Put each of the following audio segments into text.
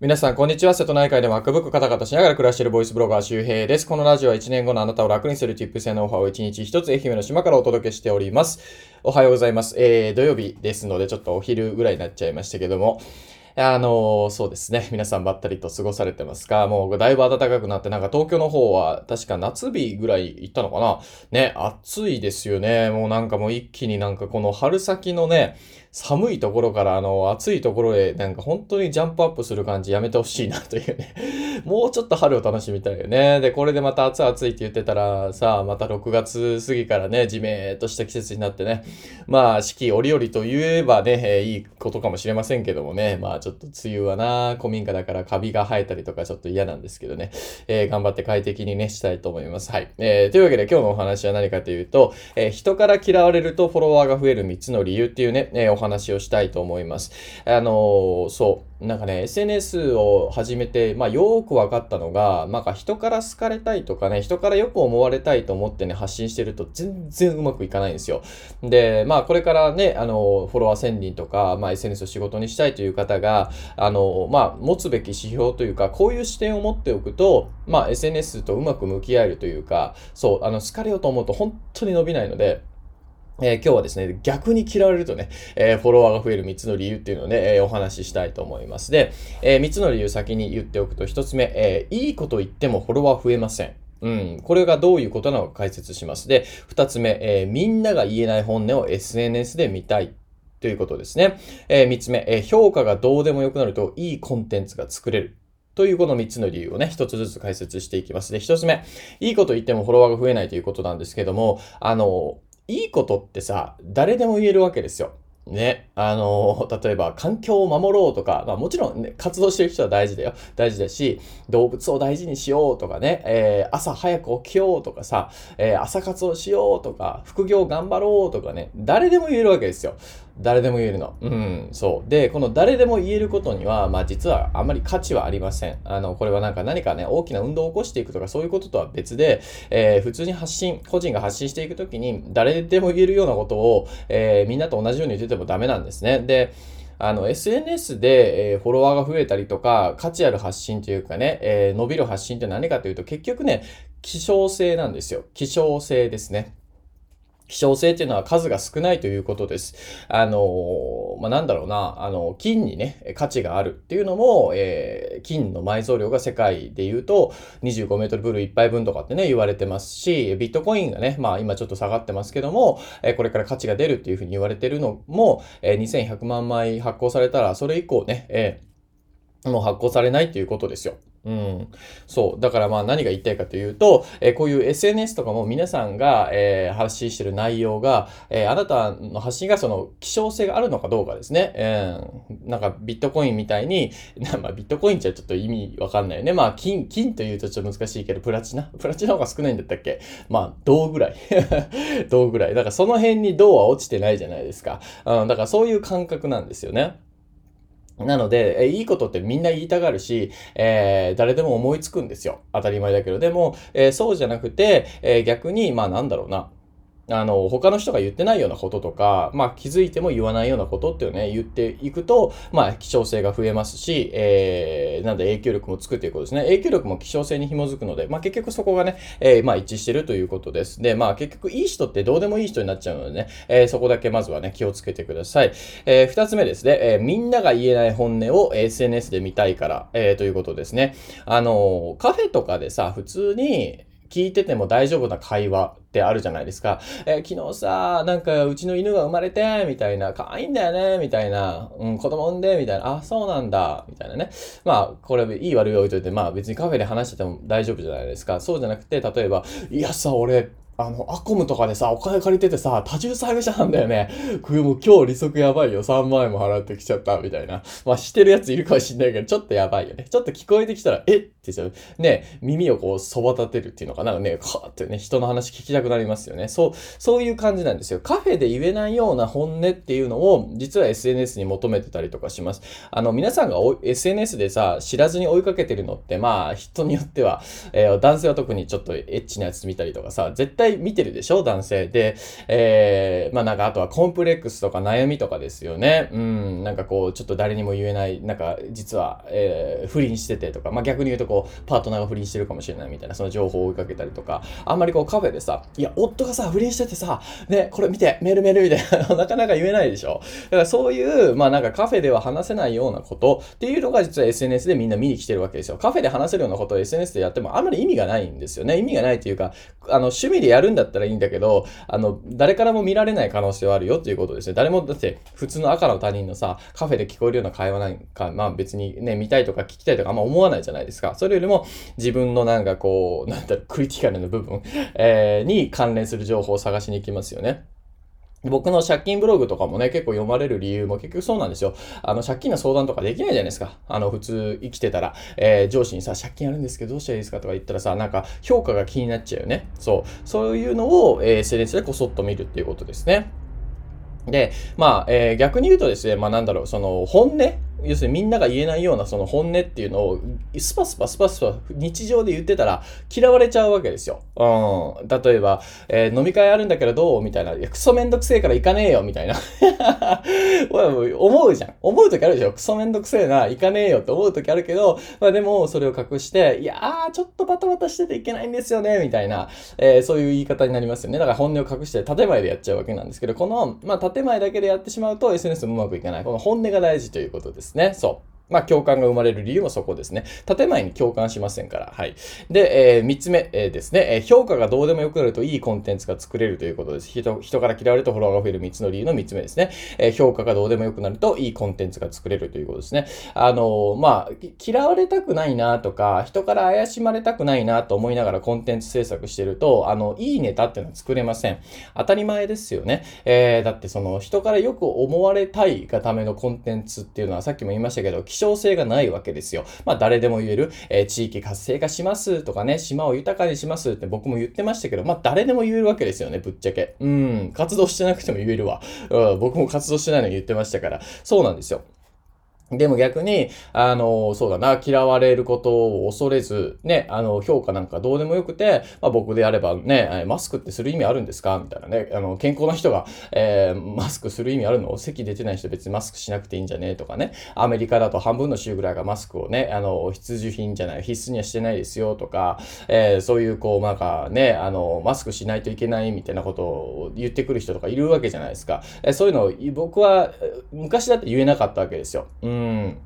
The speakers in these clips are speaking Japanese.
皆さん、こんにちは。瀬戸内海で MacBook カタカタしながら暮らしているボイスブロガー周平です。このラジオは1年後のあなたを楽にする Tips やノウハウを1日1つ愛媛の島からお届けしております。おはようございます。えー、土曜日ですので、ちょっとお昼ぐらいになっちゃいましたけども、あのそうですね。皆さんばったりと過ごされてますかもうだいぶ暖かくなって、なんか東京の方は確か夏日ぐらい行ったのかなね、暑いですよね。もうなんかもう一気になんかこの春先のね、寒いところからあの暑いところへなんか本当にジャンプアップする感じやめてほしいなというね。もうちょっと春を楽しみたいよね。で、これでまた暑い暑いって言ってたらさあ、また6月過ぎからね、じめーっとした季節になってね。まあ四季折々と言えばね、えーいいことかもしれませんけどもね。まあちょっと梅雨はな、古民家だからカビが生えたりとかちょっと嫌なんですけどね。えー頑張って快適にね、したいと思います。はい。えーというわけで今日のお話は何かというと、えー人から嫌われるとフォロワーが増える3つの理由っていうね、えーお話をしたいと思います。あのーそう。なんかね、SNS を始めて、まあ、よーく分かったのが、なんか人から好かれたいとかね、人からよく思われたいと思ってね、発信してると全然うまくいかないんですよ。で、まあ、これからね、あの、フォロワー1000人とか、まあ、SNS を仕事にしたいという方が、あの、まあ、持つべき指標というか、こういう視点を持っておくと、まあ、SNS とうまく向き合えるというか、そう、あの、好かれようと思うと本当に伸びないので、えー今日はですね、逆に嫌われるとね、えーフォロワーが増える3つの理由っていうのをね、えーお話ししたいと思います。で、え3つの理由先に言っておくと、1つ目、えいいこと言ってもフォロワー増えません。うん。これがどういうことなのか解説します。で、2つ目、えみんなが言えない本音を SNS で見たい。ということですね。え3つ目、え評価がどうでもよくなるといいコンテンツが作れる。というこの3つの理由をね、一つずつ解説していきます。で、1つ目、いいこと言ってもフォロワーが増えないということなんですけども、あの、いいことってさ、誰でも言えるわけですよ。ね。あの、例えば、環境を守ろうとか、まあもちろんね、活動してる人は大事だよ。大事だし、動物を大事にしようとかね、えー朝早く起きようとかさ、えー朝活をしようとか、副業頑張ろうとかね、誰でも言えるわけですよ。誰でも言えるの。うん、そう。で、この誰でも言えることには、まあ実はあんまり価値はありません。あの、これはなんか何かね、大きな運動を起こしていくとかそういうこととは別で、えー普通に発信、個人が発信していくときに、誰でも言えるようなことを、えーみんなと同じように言っててもダメなんですね。で、あの、SNS で、えーフォロワーが増えたりとか、価値ある発信というかね、えー伸びる発信って何かというと、結局ね、希少性なんですよ。希少性ですね。希少性っていうのは数が少ないということです。あのまあ、なんだろうな、あの、金にね、価値があるっていうのも、えー金の埋蔵量が世界で言うと25メートルプール1杯分とかってね、言われてますし、ビットコインがね、まあ今ちょっと下がってますけども、えーこれから価値が出るっていうふうに言われてるのも、えー2100万枚発行されたら、それ以降ね、えーもう発行されないっていうことですよ。うん。そう。だからまあ何が言いたいかというと、えーこういう SNS とかも皆さんが、えー発信してる内容が、えーあなたの発信がその希少性があるのかどうかですね。えーなんかビットコインみたいに、まあビットコインじゃちょっと意味わかんないよね。まあ金、金というとちょっと難しいけど、プラチナ？プラチナの方が少ないんだったっけ？まあ、銅ぐらい。銅ぐらい。だからその辺に銅は落ちてないじゃないですか。うん、だからそういう感覚なんですよね。なので、えいいことってみんな言いたがるし、えー誰でも思いつくんですよ。当たり前だけど。でも、えーそうじゃなくて、えー逆に、まあなんだろうな。あの、他の人が言ってないようなこととか、まあ気づいても言わないようなことっていうね、言っていくと、まあ希少性が増えますし、えーなんで影響力もつくということですね。影響力も希少性に紐づくので、まあ結局そこがね、えーまあ一致してるということです。で、まあ結局いい人ってどうでもいい人になっちゃうのでね、えーそこだけまずはね、気をつけてください。えー二つ目ですね、えーみんなが言えない本音を SNS で見たいから、えーということですね。あのーカフェとかでさ、普通に、聞いてても大丈夫な会話ってあるじゃないですか。えー昨日さ、なんかうちの犬が生まれて、みたいな、可愛いんだよね、みたいな、うん、子供産んで、みたいな、あ、そうなんだ、みたいなね。まあ、これいい悪い置いといて、まあ別にカフェで話してても大丈夫じゃないですか。そうじゃなくて、例えば、いやさ、俺、あの、アコムとかでさ、お金借りててさ、多重債務者なんだよね。これもう今日利息やばいよ。3万円も払ってきちゃった、みたいな。まあ、してるやついるかもしんないけど、ちょっとやばいよね。ちょっと聞こえてきたら、えってちょね、耳をこう、そば立てるっていうのかな、ね、かーってね、人の話聞きたくなりますよね。そう、そういう感じなんですよ。カフェで言えないような本音っていうのを、実は SNS に求めてたりとかします。あの、皆さんが SNS でさ、知らずに追いかけてるのって、まあ、人によっては、えー、男性は特にちょっとエッチなやつ見たりとかさ、絶対見てるでしょ男性で。えー、まあなんか、あとはコンプレックスとか悩みとかですよね。うん、なんかこう、ちょっと誰にも言えない、なんか、実は、えー、不倫しててとか、まあ逆に言うとこう、パートナーが不倫してるかもしれないみたいな、その情報を追いかけたりとか、あんまりこうカフェでさ、いや、夫がさ、不倫しててさ、ね、これ見て、メールメールみたいな、なかなか言えないでしょ。だからそういう、まあなんかカフェでは話せないようなことっていうのが実は SNS でみんな見に来てるわけですよ。カフェで話せるようなことを SNS でやってもあんまり意味がないんですよね。意味がないというか、あの、趣味でやるんだったらいいんだけど、あの、誰からも見られない可能性はあるよっていうことですね。誰も、だって普通の赤の他人のさ、カフェで聞こえるような会話なんか、まあ別にね、見たいとか聞きたいとかあんま思わないじゃないですか。それよりも自分のなんかこう、なんだろう、クリティカルな部分、えー、に関連する情報を探しに行きますよね。僕の借金ブログとかもね、結構読まれる理由も結局そうなんですよ。あの、借金の相談とかできないじゃないですか。あの、普通生きてたら、えー、上司にさ、借金あるんですけどどうしたらいいですか？とか言ったらさ、なんか評価が気になっちゃうよね。そう。そういうのを、えー、SNS でこそっと見るっていうことですね。で、まあ、えー、逆に言うとですね、まあなんだろう、その本音要するにみんなが言えないようなその本音っていうのをスパスパスパスパ日常で言ってたら嫌われちゃうわけですよ。うん。例えば、えー、飲み会あるんだけどどう？みたいな。いや、クソめんどくせえから行かねえよみたいな。思うじゃん。思う時あるでしょ。クソめんどくせえな、行かねえよって思う時あるけど、まあでもそれを隠して、いやー、ちょっとバタバタしてていけないんですよね、みたいな、えー、そういう言い方になりますよね。だから本音を隠して建前でやっちゃうわけなんですけど、この、まあ建前だけでやってしまうと SNS もうまくいかない。この本音が大事ということですですね。そう。まあ、共感が生まれる理由もそこですね。建前に共感しませんから。はい。で、えー、三つ目、えー、ですね、えー、評価がどうでもよくなるといいコンテンツが作れるということです。人人から嫌われるとフォロワーが増える三つの理由の三つ目ですね。えー、評価がどうでもよくなるといいコンテンツが作れるということですね。あのー、まあ、嫌われたくないなとか、人から怪しまれたくないなと思いながらコンテンツ制作してると、あの、いいネタっていうのは作れません。当たり前ですよね。えー、だってその、人からよく思われたいがためのコンテンツっていうのはさっきも言いましたけど、希少性がないわけですよ。まあ誰でも言える、えー、地域活性化しますとかね、島を豊かにしますって僕も言ってましたけど、まあ誰でも言えるわけですよね、ぶっちゃけ。うん、活動してなくても言えるわ。うん、僕も活動してないのに言ってましたから。そうなんですよ。でも逆に、あの、そうだな、嫌われることを恐れず、ね、あの、評価なんかどうでもよくて、まあ僕であればね、マスクってする意味あるんですか？みたいなね、あの、健康な人が、えー、マスクする意味あるの？席出てない人別にマスクしなくていいんじゃね？とかね、アメリカだと半分の州ぐらいがマスクをね、あの、必需品じゃない、必須にはしてないですよとか、えー、そういうこう、なんかね、あの、マスクしないといけないみたいなことを言ってくる人とかいるわけじゃないですか。えー、そういうのを僕は昔だって言えなかったわけですよ。うん。うん。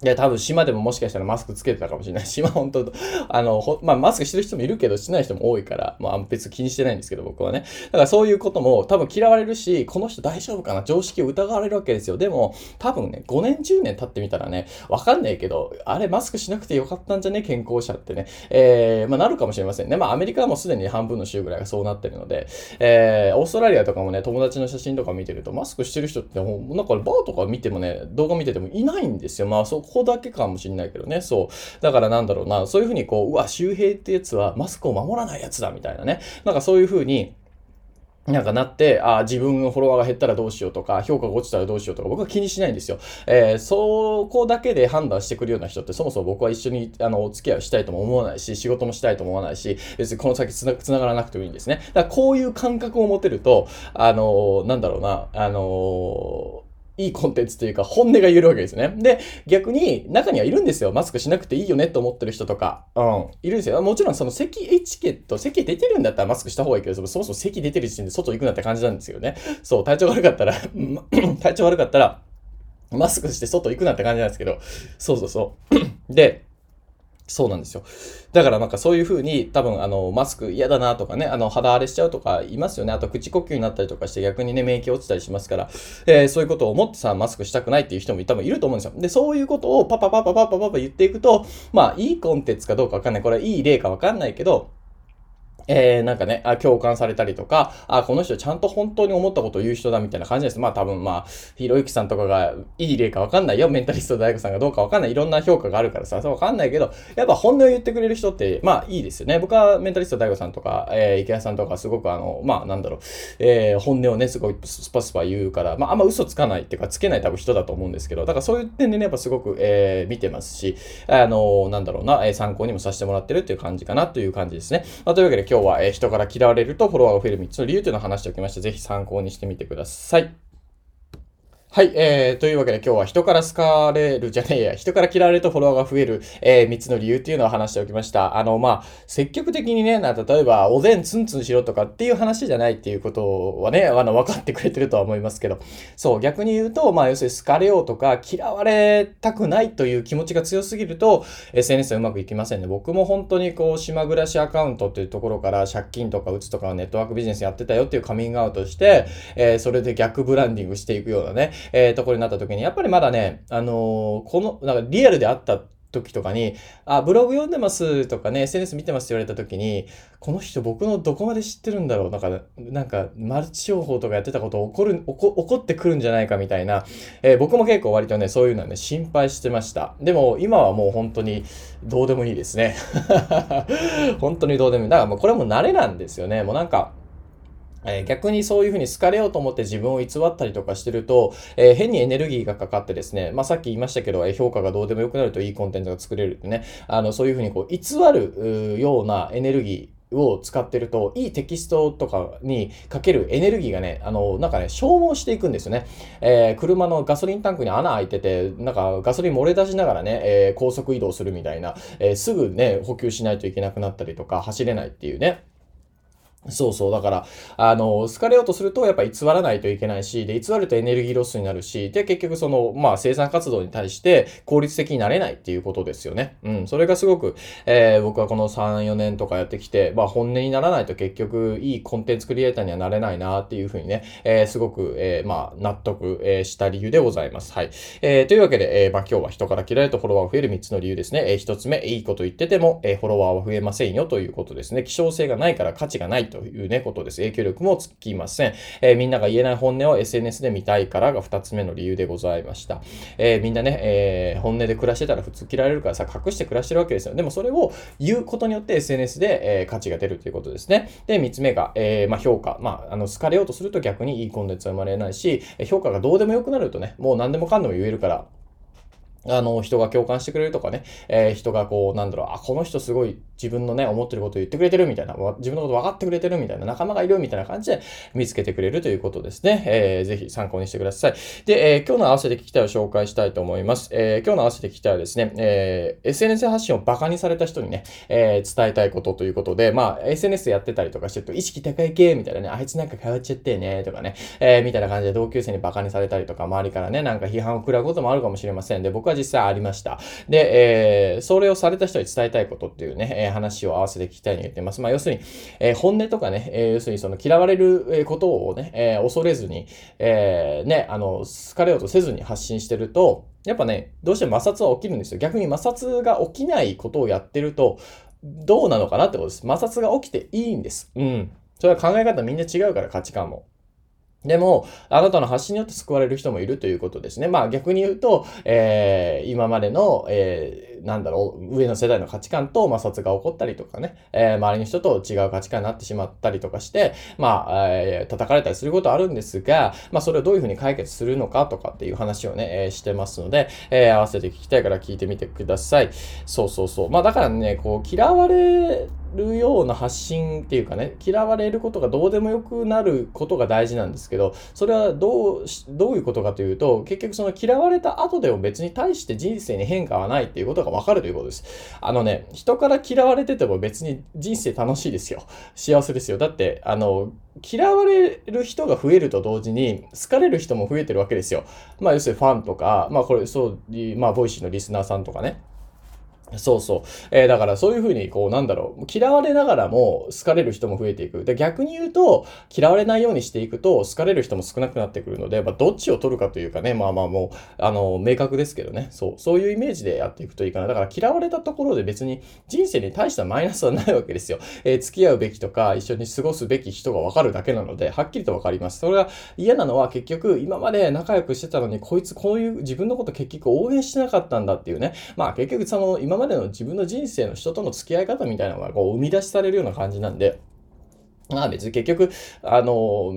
いや、多分島でももしかしたらマスクつけてたかもしれない。島本当あの、ほまあマスクしてる人もいるけど、しない人も多いから、まあ別に気にしてないんですけど、僕はね。だからそういうことも多分嫌われるし、この人大丈夫かな？常識を疑われるわけですよ。でも、多分ね、5年、10年経ってみたらね、わかんないけど、あれマスクしなくてよかったんじゃね？健康者ってね。えー、まあなるかもしれませんね。まあアメリカはもうすでに半分の州ぐらいがそうなってるので、えー、オーストラリアとかもね、友達の写真とか見てると、マスクしてる人って、なんかバーとか見てもね、動画見ててもいないんですよ。まあそうこだけかもし。んないけどね。そう。だからなんだろうな、そういうふうにこう、うわ、周平ってやつはマスクを守らないやつだみたいなね。なんかそういうふうに、なんかなって、ああ自分のフォロワーが減ったらどうしようとか、評価が落ちたらどうしようとか、僕は気にしないんですよ。えー、そこだけで判断してくるような人って、そもそも僕は一緒に、あの、お付き合いをしたいとも思わないし、仕事もしたいとも思わないし、別にこの先つなつながらなくてもいいんですね。だからこういう感覚を持てると、あのー、なんだろうな、あのーいいコンテンツというか本音が言えるわけですね。で、逆に中にはいるんですよ。マスクしなくていいよねと思ってる人とか。うん。いるんですよ。もちろんその席エチケット、席出てるんだったらマスクした方がいいけど、そもそも席出てる時点で外行くなって感じなんですよね。そう、体調悪かったら 体調悪かったら、マスクして外行くなって感じなんですけど、そうそうそう。で、そうなんですよ。だからなんかそういうふうに多分あのマスク嫌だなとかね、あの肌荒れしちゃうとかいますよね。あと口呼吸になったりとかして逆にね、免疫落ちたりしますから、えー、そういうことを思ってさ、マスクしたくないっていう人も多分いると思うんですよ。で、そういうことをパパパパパパパパ言っていくと、まあいいコンテンツかどうかわかんない。これはいい例かわかんないけど、えー、なんかね、あ、共感されたりとか、あ、この人ちゃんと本当に思ったことを言う人だみたいな感じです。まあ多分まあ、ひろゆきさんとかがいい例かわかんないよ。メンタリスト大悟さんがどうかわかんない。いろんな評価があるからさ、そうわかんないけど、やっぱ本音を言ってくれる人って、まあいいですよね。僕はメンタリスト大悟さんとか、えー、池谷さんとかすごくあの、まあなんだろう、えー、本音をね、すごいスパスパ言うから、まああんま嘘つかないっていうか、つけない多分人だと思うんですけど、だからそういう点でね、やっぱすごく、えー、見てますし、あの、なんだろうな、え、参考にもさせてもらってるっていう感じかなという感じですね。まあ、というわけで今日は、えー、人から嫌われるとフォロワーが増える3つの理由というのを話しておきました。ぜひ参考にしてみてください。はい、えー、というわけで今日は人から好かれるじゃねえや、人から嫌われるとフォロワーが増える、えー、3つの理由っていうのを話しておきました。あの、まあ、積極的にね、な例えば、おでんツンツンしろとかっていう話じゃないっていうことはね、あの、分かってくれてるとは思いますけど、そう、逆に言うと、まあ、要するに好かれようとか、嫌われたくないという気持ちが強すぎると、SNS はうまくいきませんね。僕も本当にこう、島暮らしアカウントっていうところから借金とか打つとかネットワークビジネスやってたよっていうカミングアウトして、えー、それで逆ブランディングしていくようなね、えー、ところになった時に、やっぱりまだね、あのー、この、なんかリアルであった時とかに、あ、ブログ読んでますとかね、SNS 見てますって言われた時に、この人僕のどこまで知ってるんだろうなんか、なんか、マルチ商法とかやってたこと起こる、起ここってくるんじゃないかみたいな、えー、僕も結構割とね、そういうのはね、心配してました。でも、今はもう本当にどうでもいいですね。本当にどうでもいい。だからもうこれも慣れなんですよね。もうなんか、え、逆にそういうふうに好かれようと思って自分を偽ったりとかしてると、えー、変にエネルギーがかかってですね、まあ、さっき言いましたけど、え、評価がどうでもよくなるといいコンテンツが作れるってね、あの、そういうふうにこう、偽るようなエネルギー、を使ってると、いいテキストとかにかけるエネルギーがね、あの、なんかね、消耗していくんですよね。えー、車のガソリンタンクに穴開いてて、なんかガソリン漏れ出しながらね、えー、高速移動するみたいな、え、すぐね、補給しないといけなくなったりとか、走れないっていうね。そうそう。だから、あの、好かれようとすると、やっぱ偽らないといけないし、で、偽るとエネルギーロスになるし、で、結局その、まあ、生産活動に対して効率的になれないっていうことですよね。うん。それがすごく、えー、僕はこの3、4年とかやってきて、まあ、本音にならないと結局、いいコンテンツクリエイターにはなれないなっていうふうにね、えー、すごく、えー、まあ、納得、え、した理由でございます。はい。えー、というわけで、えー、まあ、今日は人から嫌いるとフォロワーが増える3つの理由ですね。えー、1つ目、いいこと言ってても、えー、フォロワーは増えませんよということですね。希少性がないから価値がないというね、ことです。。影響力もつきません。えー、みんなが言えない本音を SNS で見たいからが2つ目の理由でございました。えー、みんなね、えー、本音で暮らしてたら普通嫌われるからさ、隠して暮らしてるわけですよ。でもそれを言うことによって SNS で、え価値が出るということですね。で、3つ目が、えまあ、評価。まあ、あの、好かれようとすると逆にいいコンテンツは生まれないし、評価がどうでもよくなるとね、もう何でもかんでも言えるから、あの、人が共感してくれるとかね、えー、人がこう、なんだろう、あ、この人すごい自分のね、思ってることを言ってくれてるみたいな、自分のこと分かってくれてるみたいな、仲間がいるみたいな感じで見つけてくれるということですね。えー、ぜひ参考にしてください。で、えー、今日の合わせて聞きたいを紹介したいと思います。えー、今日の合わせて聞きたいはですね、えー、SNS 発信をバカにされた人にね、えー、伝えたいことということで、まあ、SNS やってたりとかしてると、意識高い系みたいなね、あいつなんか変わっちゃってね、とかね、えー、みたいな感じで同級生にバカにされたりとか、周りからね、なんか批判を食らうこともあるかもしれません。で、僕は実際ありました。で、えー、それをされた人に伝えたいことっていうね、え、話を合わせて聞きたいに言ってます。まあ、要するに、えー、本音とかね、えー、要するにその嫌われることをね、えー、恐れずに、えー、ね、あの、好かれようとせずに発信してると、やっぱね、どうしても摩擦は起きるんですよ。逆に摩擦が起きないことをやってると、どうなのかなってことです。摩擦が起きていいんです。うん。それは考え方みんな違うから価値観も。でも、あなたの発信によって救われる人もいるということですね。まあ逆に言うと、えー、今までの、えー、なんだろう、上の世代の価値観と摩擦が起こったりとかね、えー、周りの人と違う価値観になってしまったりとかして、まあ、えー、叩かれたりすることあるんですが、まあそれをどういうふうに解決するのかとかっていう話をね、えー、してますので、えー、合わせて聞きたいから聞いてみてください。そうそうそう。まあだからね、こう、嫌われるような発信っていうかね、嫌われることがどうでもよくなることが大事なんですけど、それはどう、どういうことかというと、結局その嫌われた後でも別に対して人生に変化はないっていうことがわかるということです。あのね、人から嫌われてても別に人生楽しいですよ。幸せですよ。だって、あの、嫌われる人が増えると同時に、好かれる人も増えてるわけですよ。まあ、要するにファンとか、まあこれ、そう、まあ、 Voicy のリスナーさんとかね。そうそう。えー、だからそういうふうに、こう、なんだろう、嫌われながらも好かれる人も増えていく。で、逆に言うと、嫌われないようにしていくと、好かれる人も少なくなってくるので、まあ、どっちを取るかというかね、まあまあもう、あの、明確ですけどね。そう、そういうイメージでやっていくといいかな。だから嫌われたところで別に人生に対してはマイナスはないわけですよ。えー、付き合うべきとか、一緒に過ごすべき人がわかるだけなので、はっきりとわかります。それが嫌なのは結局、今まで仲良くしてたのに、こいつこういう自分のこと結局応援してなかったんだっていうね。まあ結局その、今までの自分の人生の人との付き合い方みたいなのがこう生み出しされるような感じなんで、まあ別に結局、あの、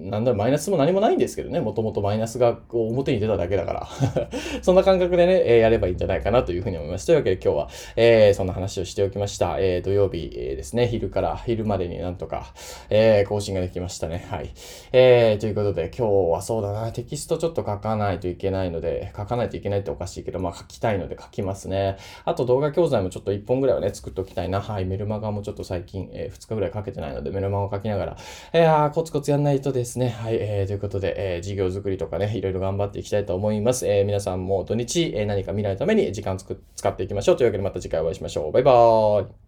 なんだろ、マイナスも何もないんですけどね、もともとマイナスがこう表に出ただけだから そんな感覚でね、えー、やればいいんじゃないかなというふうに思います。というわけで今日は、えー、そんな話をしておきました。えー、土曜日、えー、ですね、昼から昼までになんとか、えー、更新ができましたね。はい。えー、ということで今日はそうだな、テキストちょっと書かないといけないので、書かないといけないっておかしいけど、まあ書きたいので書きますね。あと動画教材もちょっと1本ぐらいはね、作っておきたいな。はい、メルマガもちょっと最近、えー、2日ぐらいかけてないので、メル漫画を描きながら、いやー、コツコツやんないとですね。はい、えー、ということで、えー、事業作りとかね、いろいろ頑張っていきたいと思います。えー、皆さんも土日、えー、何か未来のために時間つく使っていきましょう。というわけでまた次回お会いしましょう。バイバーイ。